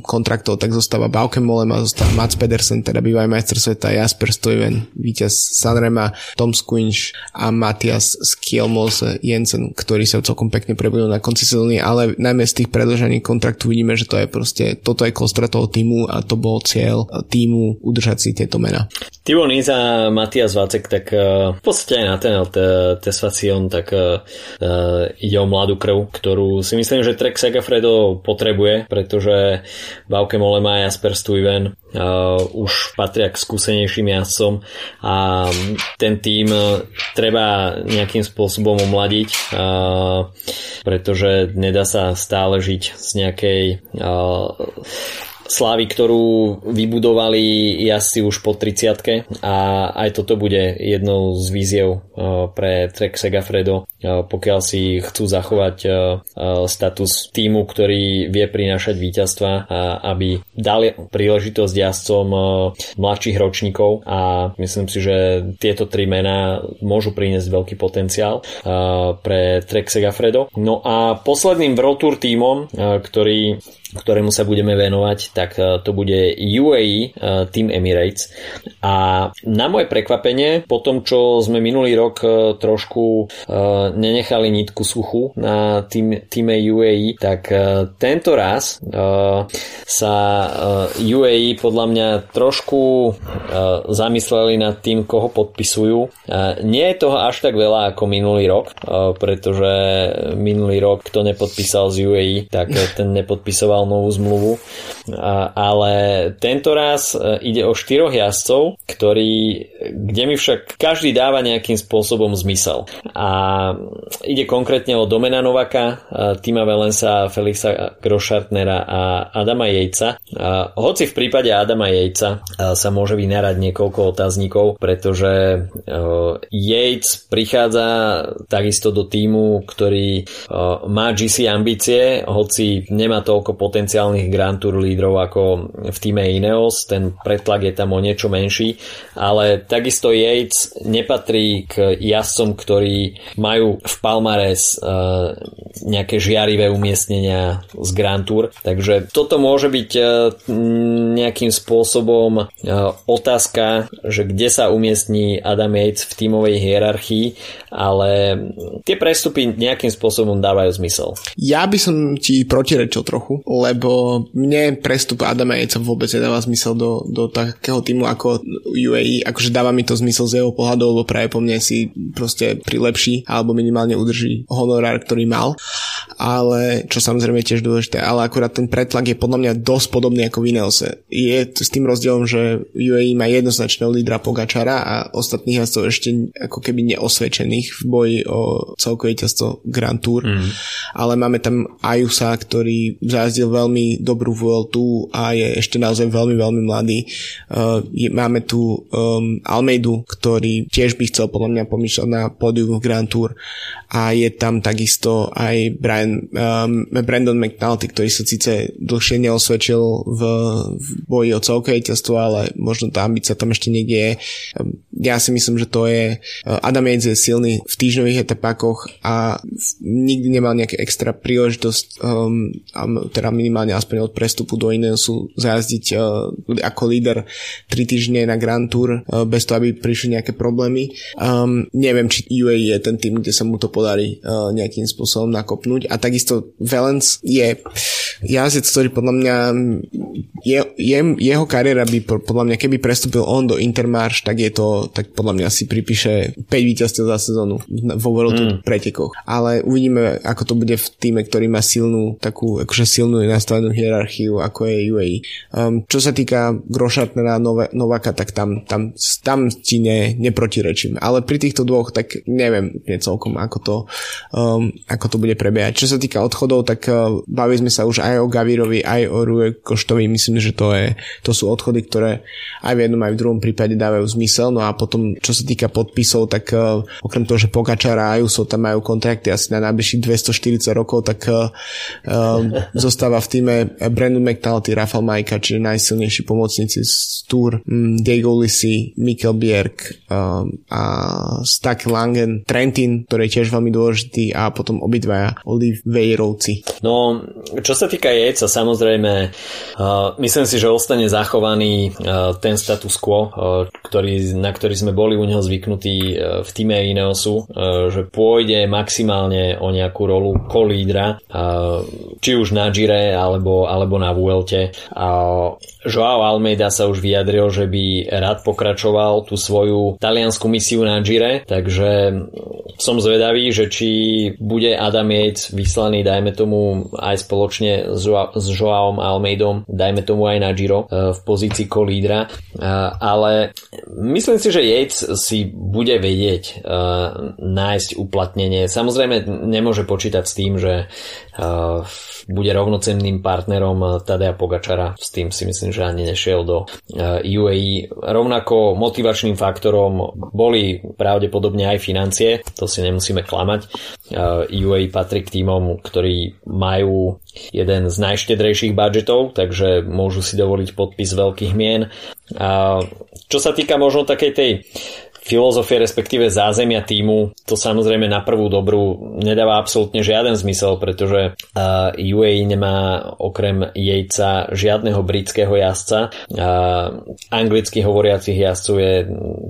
kontraktov, tak zostáva Bauke Molema, zostáva Mats Pedersen, teda bývaj majster sveta, Jasper Stuyven, víťaz Sanrema, Tom Squinch a Matias Skielmos Jensen, ktorí sa celkom pekne prebudú na konci sezóny, ale najmä z tých predlžení kontraktu vidíme, že to je proste, toto je kostra toho týmu a to bol cieľ týmu udržať si tieto mená. Tibo Niza, Matias Vacek, tak uh, v podstate aj na ten Tesfacion, tak uh, ide o mladú krv, ktorú si myslím, že Trek Segafredo potrebuje, pretože Bauke Molema a Jasper Stuyven uh, už patria k skúsenejším jazdcom a ten tým treba nejakým spôsobom omladiť, uh, pretože nedá sa stále žiť z nejakej uh, slávy, ktorú vybudovali jazdci už po 30 a aj toto bude jednou z víziev uh, pre Trek Segafredo, uh, pokiaľ si chcú zachovať uh, status týmu, ktorý vie prinášať víťazstva, aby dali príležitosť jazdcom mladších ročníkov. A myslím si, že tieto tri mená môžu priniesť veľký potenciál pre Trek Segafredo. No a posledným World Tour týmom, ktorý ktorému sa budeme venovať, tak e, to bude UAE e, Team Emirates. A na moje prekvapenie, po tom, čo sme minulý rok e, trošku nenechali nitku suchu na tým, týme UAE, tak tento raz sa UAE podľa mňa trošku zamysleli nad tým, koho podpisujú. Nie je toho až tak veľa ako minulý rok, pretože minulý rok, kto nepodpísal z UAE, tak ten nepodpisoval novú zmluvu. Ale tento raz e, ide o štyroch jazdcov, ktorí, kde mi však každý dáva nejakým spôsobom zmysel. A ide konkrétne o Domena Novaka, e, Tima Velensa, Felixa Grošartnera a Adama Jejca. A hoci v prípade Adama Jejca e, sa môže vynárať niekoľko otáznikov, pretože Yates prichádza takisto do týmu, ktorý má GC ambície, hoci nemá toľko potenciálnych Grand Tour lídrov ako v týme Ineos, ten pretlak je tam o niečo menší, ale takisto Yates nepatrí k jazdcom, ktorí majú v Palmares uh, nejaké žiarivé umiestnenia z Grand Tour, takže toto môže byť uh, nejakým spôsobom uh, otázka, že kde sa umiestní Adam Yates v tímovej hierarchii, ale tie prestupy nejakým spôsobom dávajú zmysel. Ja by som ti protirečil trochu, lebo mne prestup Adama Jejca vôbec nedáva zmysel do, do takého týmu ako UAE, akože dáva mi to zmysel z jeho pohľadu, lebo práve po mne si proste prilepší alebo minimálne udrží honorár, ktorý mal. ale čo samozrejme tiež dôležité, ale akurát ten pretlak je podľa mňa dosť podobný ako v Ineose. Je s tým rozdielom, že UAE má jednoznačného lídra Pogačara a ostatných jazdcov ešte ako keby neosvedčených v boji o celkové Grand Tour, mm. ale máme tam Ajusa, ktorý zajazdil veľmi dobrú Vueltu a je ešte naozaj veľmi, veľmi mladý. Uh, je, máme tu um, Almeidu, ktorý tiež by chcel podľa mňa pomýšľať na pódium v Grand Tour a je tam takisto aj Brian, um, Brandon McNulty, ktorý sa síce dlhšie neosvedčil v, v boji o celkové víťazstvo, ale možno tá ambícia tam ešte niekde je. Um, ja si myslím, že to je uh, Adam Yates je silný v týždňových etapákoch a nikdy nemal nejaké extra príležitosť um, teda minimálne aspoň od prestupu do sú zajazdiť uh, ako líder 3 týždne na Grand Tour uh, bez toho, aby prišli nejaké problémy. Um, neviem, či UAE je ten tým, kde sa mu to podarí uh, nejakým spôsobom nakopnúť. A takisto Valence je jazdec, ktorý podľa mňa je, je, jeho kariéra by podľa mňa, keby prestúpil on do Intermarš, tak je to, tak podľa mňa si pripíše 5 víťazstiev za sezónu vo World mm. pretekoch. Ale uvidíme, ako to bude v týme, ktorý má silnú, takú akože silnú nastavenú hierarchiu, ako je UAE. Um, čo sa týka Grošartnera Novaka, tak tam, tam, tam ti ne, neprotirečím. Ale pri týchto dvoch, tak neviem nie celkom, ako to, um, ako to bude prebiehať. Čo sa týka odchodov, tak uh, bavili sme sa už aj o Gavirovi, aj o Rue Koštovi. Myslím, že to, je, to sú odchody, ktoré aj v jednom, aj v druhom prípade dávajú zmysel. No a potom, čo sa týka podpisov, tak uh, okrem toho, že Pogačara a Ajuso tam majú kontrakty asi na najbližších 240 rokov, tak uh, um, [laughs] zostáva v týme Brandon McNulty, Rafael Majka, čiže najsilnejší pomocníci z Tour, um, Diego Lisi, Mikkel Bjerg um, a Stack Langen, Trentin, ktorý je tiež veľmi dôležitý a potom obidvaja Oliveirovci. No, čo sa týka Jejca, samozrejme, uh, myslím si, že ostane zachovaný uh, ten status quo, uh, ktorý, na ktorý sme boli u neho zvyknutí uh, v týme Ineosu, uh, že pôjde maximálne o nejakú rolu kolídra, uh, či už na Gire alebo, alebo na Vuelte. Uh, Joao Almeida sa už vyjadril, že by rád pokračoval tú svoju taliansku misiu na Gire, takže som zvedavý, že či bude Adam Yates vyslaný, dajme tomu aj spoločne s, s Joaom Almeidom, dajme tomu aj na Giro e, v pozícii kolídra, e, ale myslím si, že Yates si bude vedieť e, nájsť uplatnenie. Samozrejme nemôže počítať s tým, že bude rovnocenným partnerom Tadea Pogačara. S tým si myslím, že ani nešiel do UAE. Rovnako motivačným faktorom boli pravdepodobne aj financie, to si nemusíme klamať. UAE patrí k týmom, ktorí majú jeden z najštedrejších budžetov, takže môžu si dovoliť podpis veľkých mien. A čo sa týka možno takej tej filozofie, respektíve zázemia týmu, to samozrejme na prvú dobrú nedáva absolútne žiaden zmysel, pretože uh, UAE nemá okrem jejca žiadneho britského jazdca. Uh, anglicky hovoriacich jazdcov je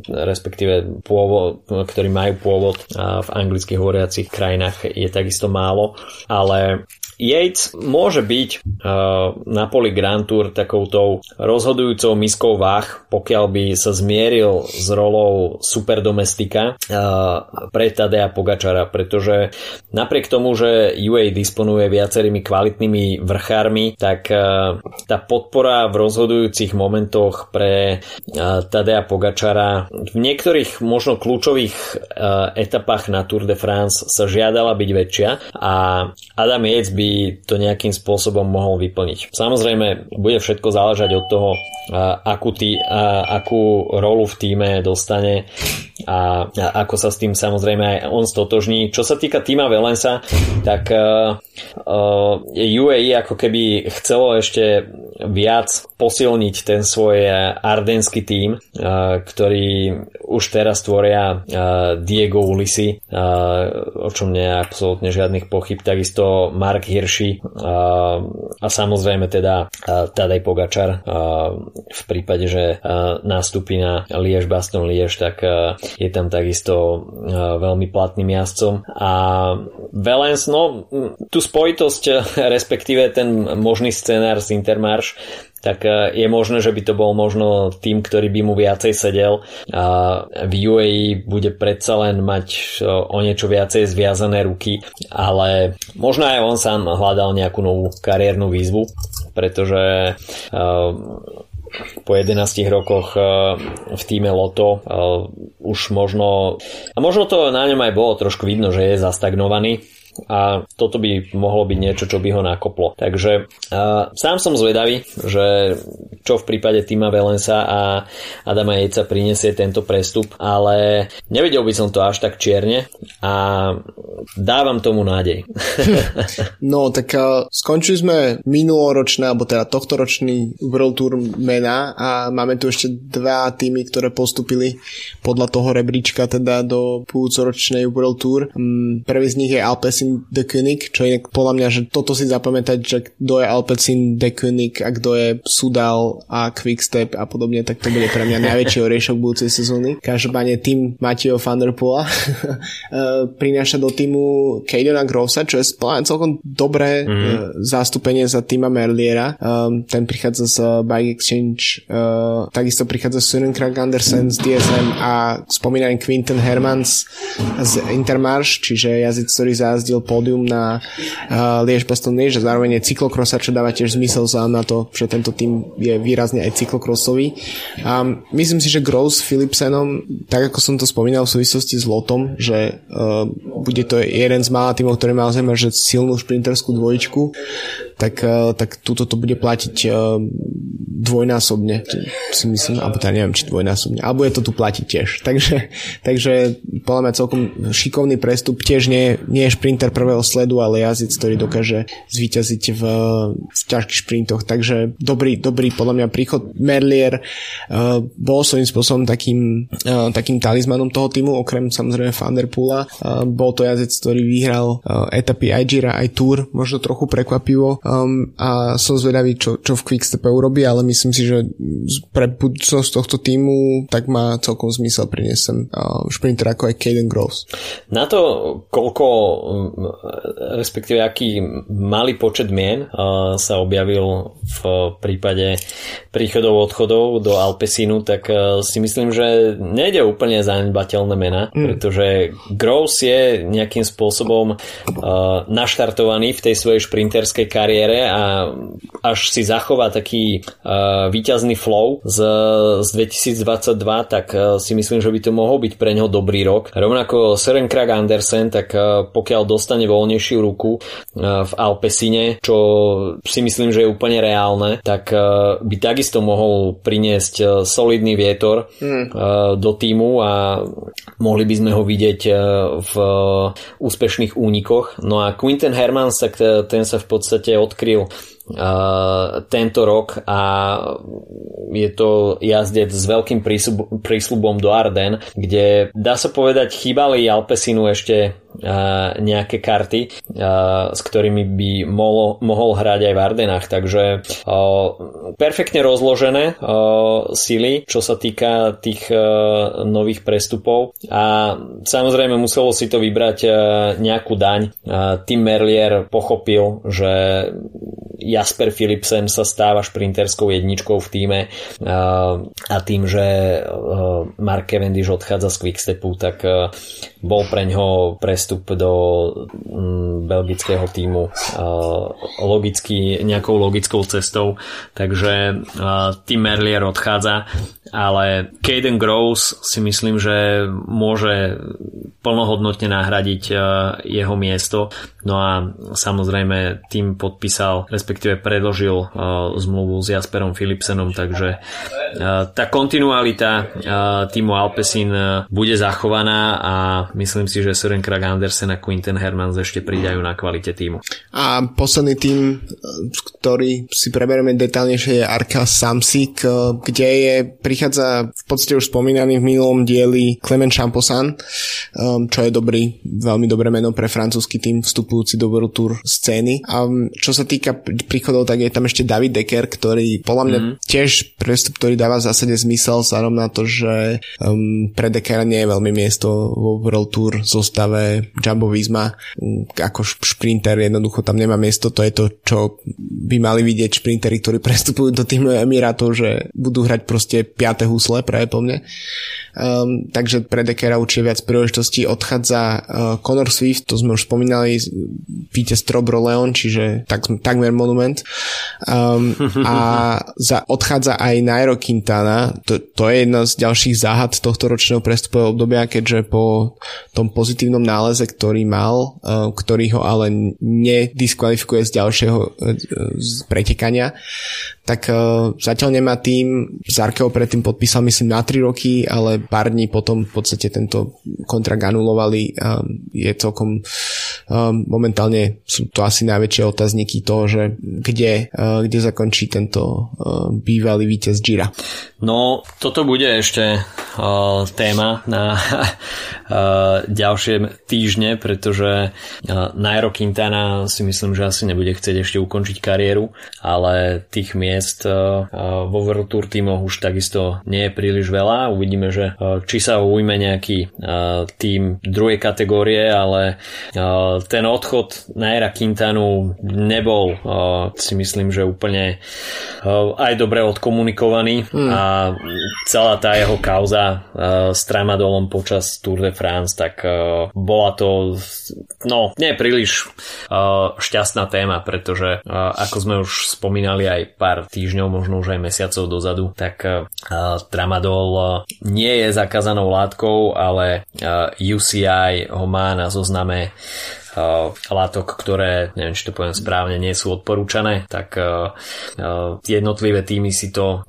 respektíve pôvod, ktorí majú pôvod uh, v anglicky hovoriacich krajinách je takisto málo, ale Yates môže byť uh, na poli Grand Tour takoutou rozhodujúcou miskou váh, pokiaľ by sa zmieril s rolou superdomestika uh, pre Tadea Pogačara, pretože napriek tomu, že UA disponuje viacerými kvalitnými vrchármi, tak uh, tá podpora v rozhodujúcich momentoch pre uh, Tadea Pogačara v niektorých možno kľúčových etapách na Tour de France sa žiadala byť väčšia a Adam Yates by to nejakým spôsobom mohol vyplniť. Samozrejme, bude všetko záležať od toho, akú, tý, akú rolu v týme dostane a, ako sa s tým samozrejme aj on stotožní. Čo sa týka týma Velensa, tak uh, uh, UAE ako keby chcelo ešte viac posilniť ten svoj ardenský tím, uh, ktorý už teraz tvoria uh, Diego Ulisi, uh, o čom nie je absolútne žiadnych pochyb, takisto Mark Hirschi uh, a samozrejme teda uh, Tadej Pogačar uh, v prípade, že uh, nástupí na Liež Baston Liež, tak je tam takisto uh, veľmi platným jazdcom a Valens, no tú spojitosť respektíve ten možný scenár z Intermarš tak je možné, že by to bol možno tým, ktorý by mu viacej sedel. V UAE bude predsa len mať o niečo viacej zviazané ruky, ale možno aj on sám hľadal nejakú novú kariérnu výzvu, pretože po 11 rokoch v týme Loto už možno a možno to na ňom aj bolo trošku vidno, že je zastagnovaný a toto by mohlo byť niečo, čo by ho nakoplo. Takže uh, sám som zvedavý, že čo v prípade Tima Velensa a Adama Jejca prinesie tento prestup, ale nevidel by som to až tak čierne a dávam tomu nádej. [laughs] no, tak uh, skončili sme minuloročné, alebo teda tohtoročný World Tour mena a máme tu ešte dva týmy, ktoré postupili podľa toho rebríčka teda do púcoročnej World Tour. Um, prvý z nich je Alpecin Alpecin de König, čo je podľa mňa, že toto si zapamätať, že kto je Alpecin de König a kto je Sudal a Quickstep a podobne, tak to bude pre mňa najväčší oriešok budúcej sezóny. Každopádne tým Mateo van der Poola [laughs] eh, prináša do týmu Cadena Grossa, čo je celkom dobré mm-hmm. zastúpenie za týma Merliera. Um, ten prichádza z Bike Exchange, uh, takisto prichádza Søren Krag Andersen z DSM a spomínaný Quinten Hermans z Intermarsh, čiže jazyc, ktorý zajazdil vyhodil pódium na uh, Liež Liège a zároveň je cyklokrosa, čo dáva tiež zmysel za na to, že tento tým je výrazne aj cyklokrosový. Um, myslím si, že Gross Philipsenom, tak ako som to spomínal v súvislosti s Lotom, že uh, bude to jeden z mála týmov, ktorý má zaujímavé, že silnú šprinterskú dvojičku, tak, uh, tak túto to bude platiť uh, dvojnásobne, si myslím, alebo teda neviem, či dvojnásobne, alebo je to tu platiť tiež. Takže, takže podľa mňa celkom šikovný prestup, tiež nie, nie je šprinter prvého sledu, ale jazyc, ktorý dokáže zvíťaziť v, v ťažkých šprintoch. Takže dobrý, dobrý podľa mňa príchod. Merlier uh, bol svojím spôsobom takým, uh, takým talizmanom toho týmu, okrem samozrejme Vanderpoola. Uh, bol to jazyc, ktorý vyhral uh, etapy aj Gira, aj Tour, možno trochu prekvapivo um, a som zvedavý, čo, čo v Quickstepe urobí, ale myslím si, že pre budúcnosť tohto týmu tak má celkom zmysel priniesť sem uh, šprinter ako aj Caden Gross. Na to, koľko respektíve aký malý počet mien sa objavil v prípade príchodov odchodov do Alpesinu, tak si myslím, že nejde úplne zanedbateľné mena, mm. pretože Gross je nejakým spôsobom naštartovaný v tej svojej šprinterskej kariére a až si zachová taký výťazný flow z, z 2022, tak si myslím, že by to mohol byť pre neho dobrý rok. Rovnako Søren Krag Andersen, tak pokiaľ dostane voľnejšiu ruku v Alpesine, čo si myslím, že je úplne reálne, tak by takisto mohol priniesť solidný vietor mm. do týmu a mohli by sme ho vidieť v úspešných únikoch. No a Quinten Hermans, tak ten sa v podstate odkryl tento rok a je to jazdec s veľkým prísľubom do Arden, kde dá sa povedať chýbali Alpesinu ešte nejaké karty, s ktorými by mohol, mohol hrať aj v Ardenách. Takže perfektne rozložené sily, čo sa týka tých nových prestupov a samozrejme muselo si to vybrať nejakú daň. Tim Merlier pochopil, že Jasper Philipsen sa stáva šprinterskou jedničkou v týme a tým, že Mark Cavendish odchádza z Quickstepu, tak bol pre ňoho prestup do mm, belgického týmu logicky, nejakou logickou cestou, takže Tim Merlier odchádza, ale Caden Gross si myslím, že môže plnohodnotne nahradiť jeho miesto, no a samozrejme tým podpísal, respektíve predložil zmluvu s Jasperom Philipsenom, takže tá kontinualita týmu Alpesin bude zachovaná a myslím si, že Søren Krag Andersen a Quinten Hermans ešte pridajú na kvalite týmu. A posledný tým, ktorý si preberieme detálnejšie je Arka Samsik, kde je, prichádza v podstate už spomínaný v minulom dieli Clement Champosan, um, čo je dobrý, veľmi dobré meno pre francúzsky tým vstupujúci do World Tour scény. A um, čo sa týka príchodov, tak je tam ešte David Decker, ktorý podľa mňa mm. tiež prestup, ktorý dáva v zásade zmysel, vzhľadom na to, že um, pre Deckera nie je veľmi miesto vo World Tour zostave Jumbo Visma ako šprinter jednoducho tam nemá miesto, to je to, čo by mali vidieť šprintery, ktorí [laughs] prestupujú do týmu Emirátov, že budú hrať proste 5. husle pre mne. Um, takže pre Dekera určite viac príležitostí odchádza uh, Conor Swift, to sme už spomínali, Pete Strobro Leon, čiže tak, takmer monument. Um, a za, odchádza aj Nairo Quintana, to, to je jedna z ďalších záhad tohto ročného prestupového obdobia, keďže po tom pozitívnom náleze, ktorý mal, uh, ktorý ho ale nediskvalifikuje z ďalšieho uh, z pretekania, tak uh, zatiaľ nemá tým, Zarkeho predtým podpísal myslím na 3 roky, ale pár dní potom v podstate tento kontrakt anulovali. Um, je celkom um, momentálne sú to asi najväčšie otázniky toho, že kde, uh, kde zakončí tento uh, bývalý víťaz Gira. No, toto bude ešte uh, téma na [laughs] ďalšie týždne, pretože uh, Nairo Quintana si myslím, že asi nebude chcieť ešte ukončiť kariéru, ale tých miest uh, vo World Tour tímoch už takisto nie je príliš veľa. Uvidíme, že či sa ujme nejaký tým druhej kategórie, ale ten odchod Naira Quintanu nebol uh, si myslím, že úplne uh, aj dobre odkomunikovaný hmm. a celá tá jeho kauza s tramadolom počas Tour de France, tak bola to no, nie príliš šťastná téma, pretože ako sme už spomínali aj pár týždňov, možno už aj mesiacov dozadu, tak tramadol nie je zakázanou látkou, ale UCI ho má na zozname látok, ktoré, neviem, či to poviem správne, nie sú odporúčané, tak uh, uh, jednotlivé týmy si to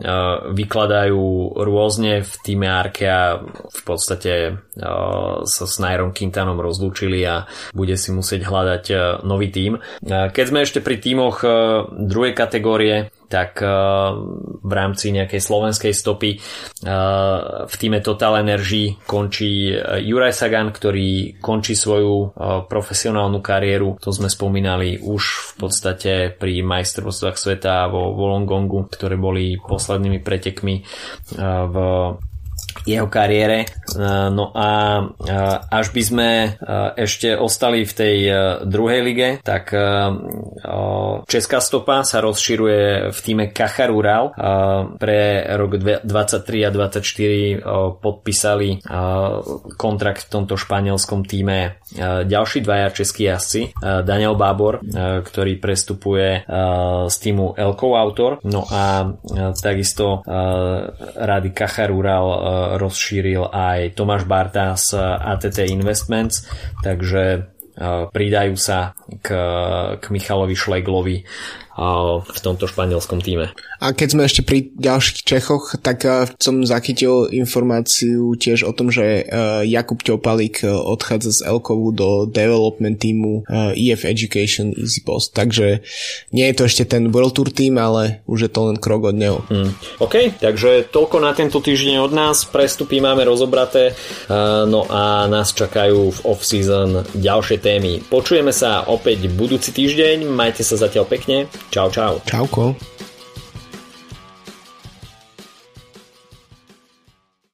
vykladajú rôzne. V týme Arkea v podstate sa s Nairom Quintanom rozlúčili a bude si musieť hľadať nový. Uh, keď sme ešte pri týmoch uh, druhej kategórie, tak eh, v rámci nejakej slovenskej stopy eh, v týme Total Energy končí eh, Juraj Sagan, ktorý končí svoju profesionálnu kariéru. To sme spomínali už v podstate pri majstrovstvách sveta vo Wolongongu, ktoré boli poslednými pretekmi v jeho kariére. E, no a e, až by sme e, ešte ostali v tej druhej lige, tak Česká stopa sa rozširuje v týme Kachar Ural. Pre rok 23 a 24 podpísali kontrakt v tomto španielskom týme ďalší dvaja českí jazdci. Daniel Bábor, ktorý prestupuje z týmu Elko Autor. No a takisto Rady Kachar Ural rozšíril aj Tomáš Barta z ATT Investments, takže e, pridajú sa k, k Michalovi Šleglovi v tomto španielskom týme. A keď sme ešte pri ďalších Čechoch, tak uh, som zachytil informáciu tiež o tom, že uh, Jakub Ťopalík uh, odchádza z Elkovu do development týmu EF Education Easy Post. Takže nie je to ešte ten World Tour tým, ale už je to len krok od neho. Hmm. OK, takže toľko na tento týždeň od nás. Prestupy máme rozobraté, no a nás čakajú v off-season ďalšie témy. Počujeme sa opäť budúci týždeň, majte sa zatiaľ pekne. Tchau, tchau. Tchau, com.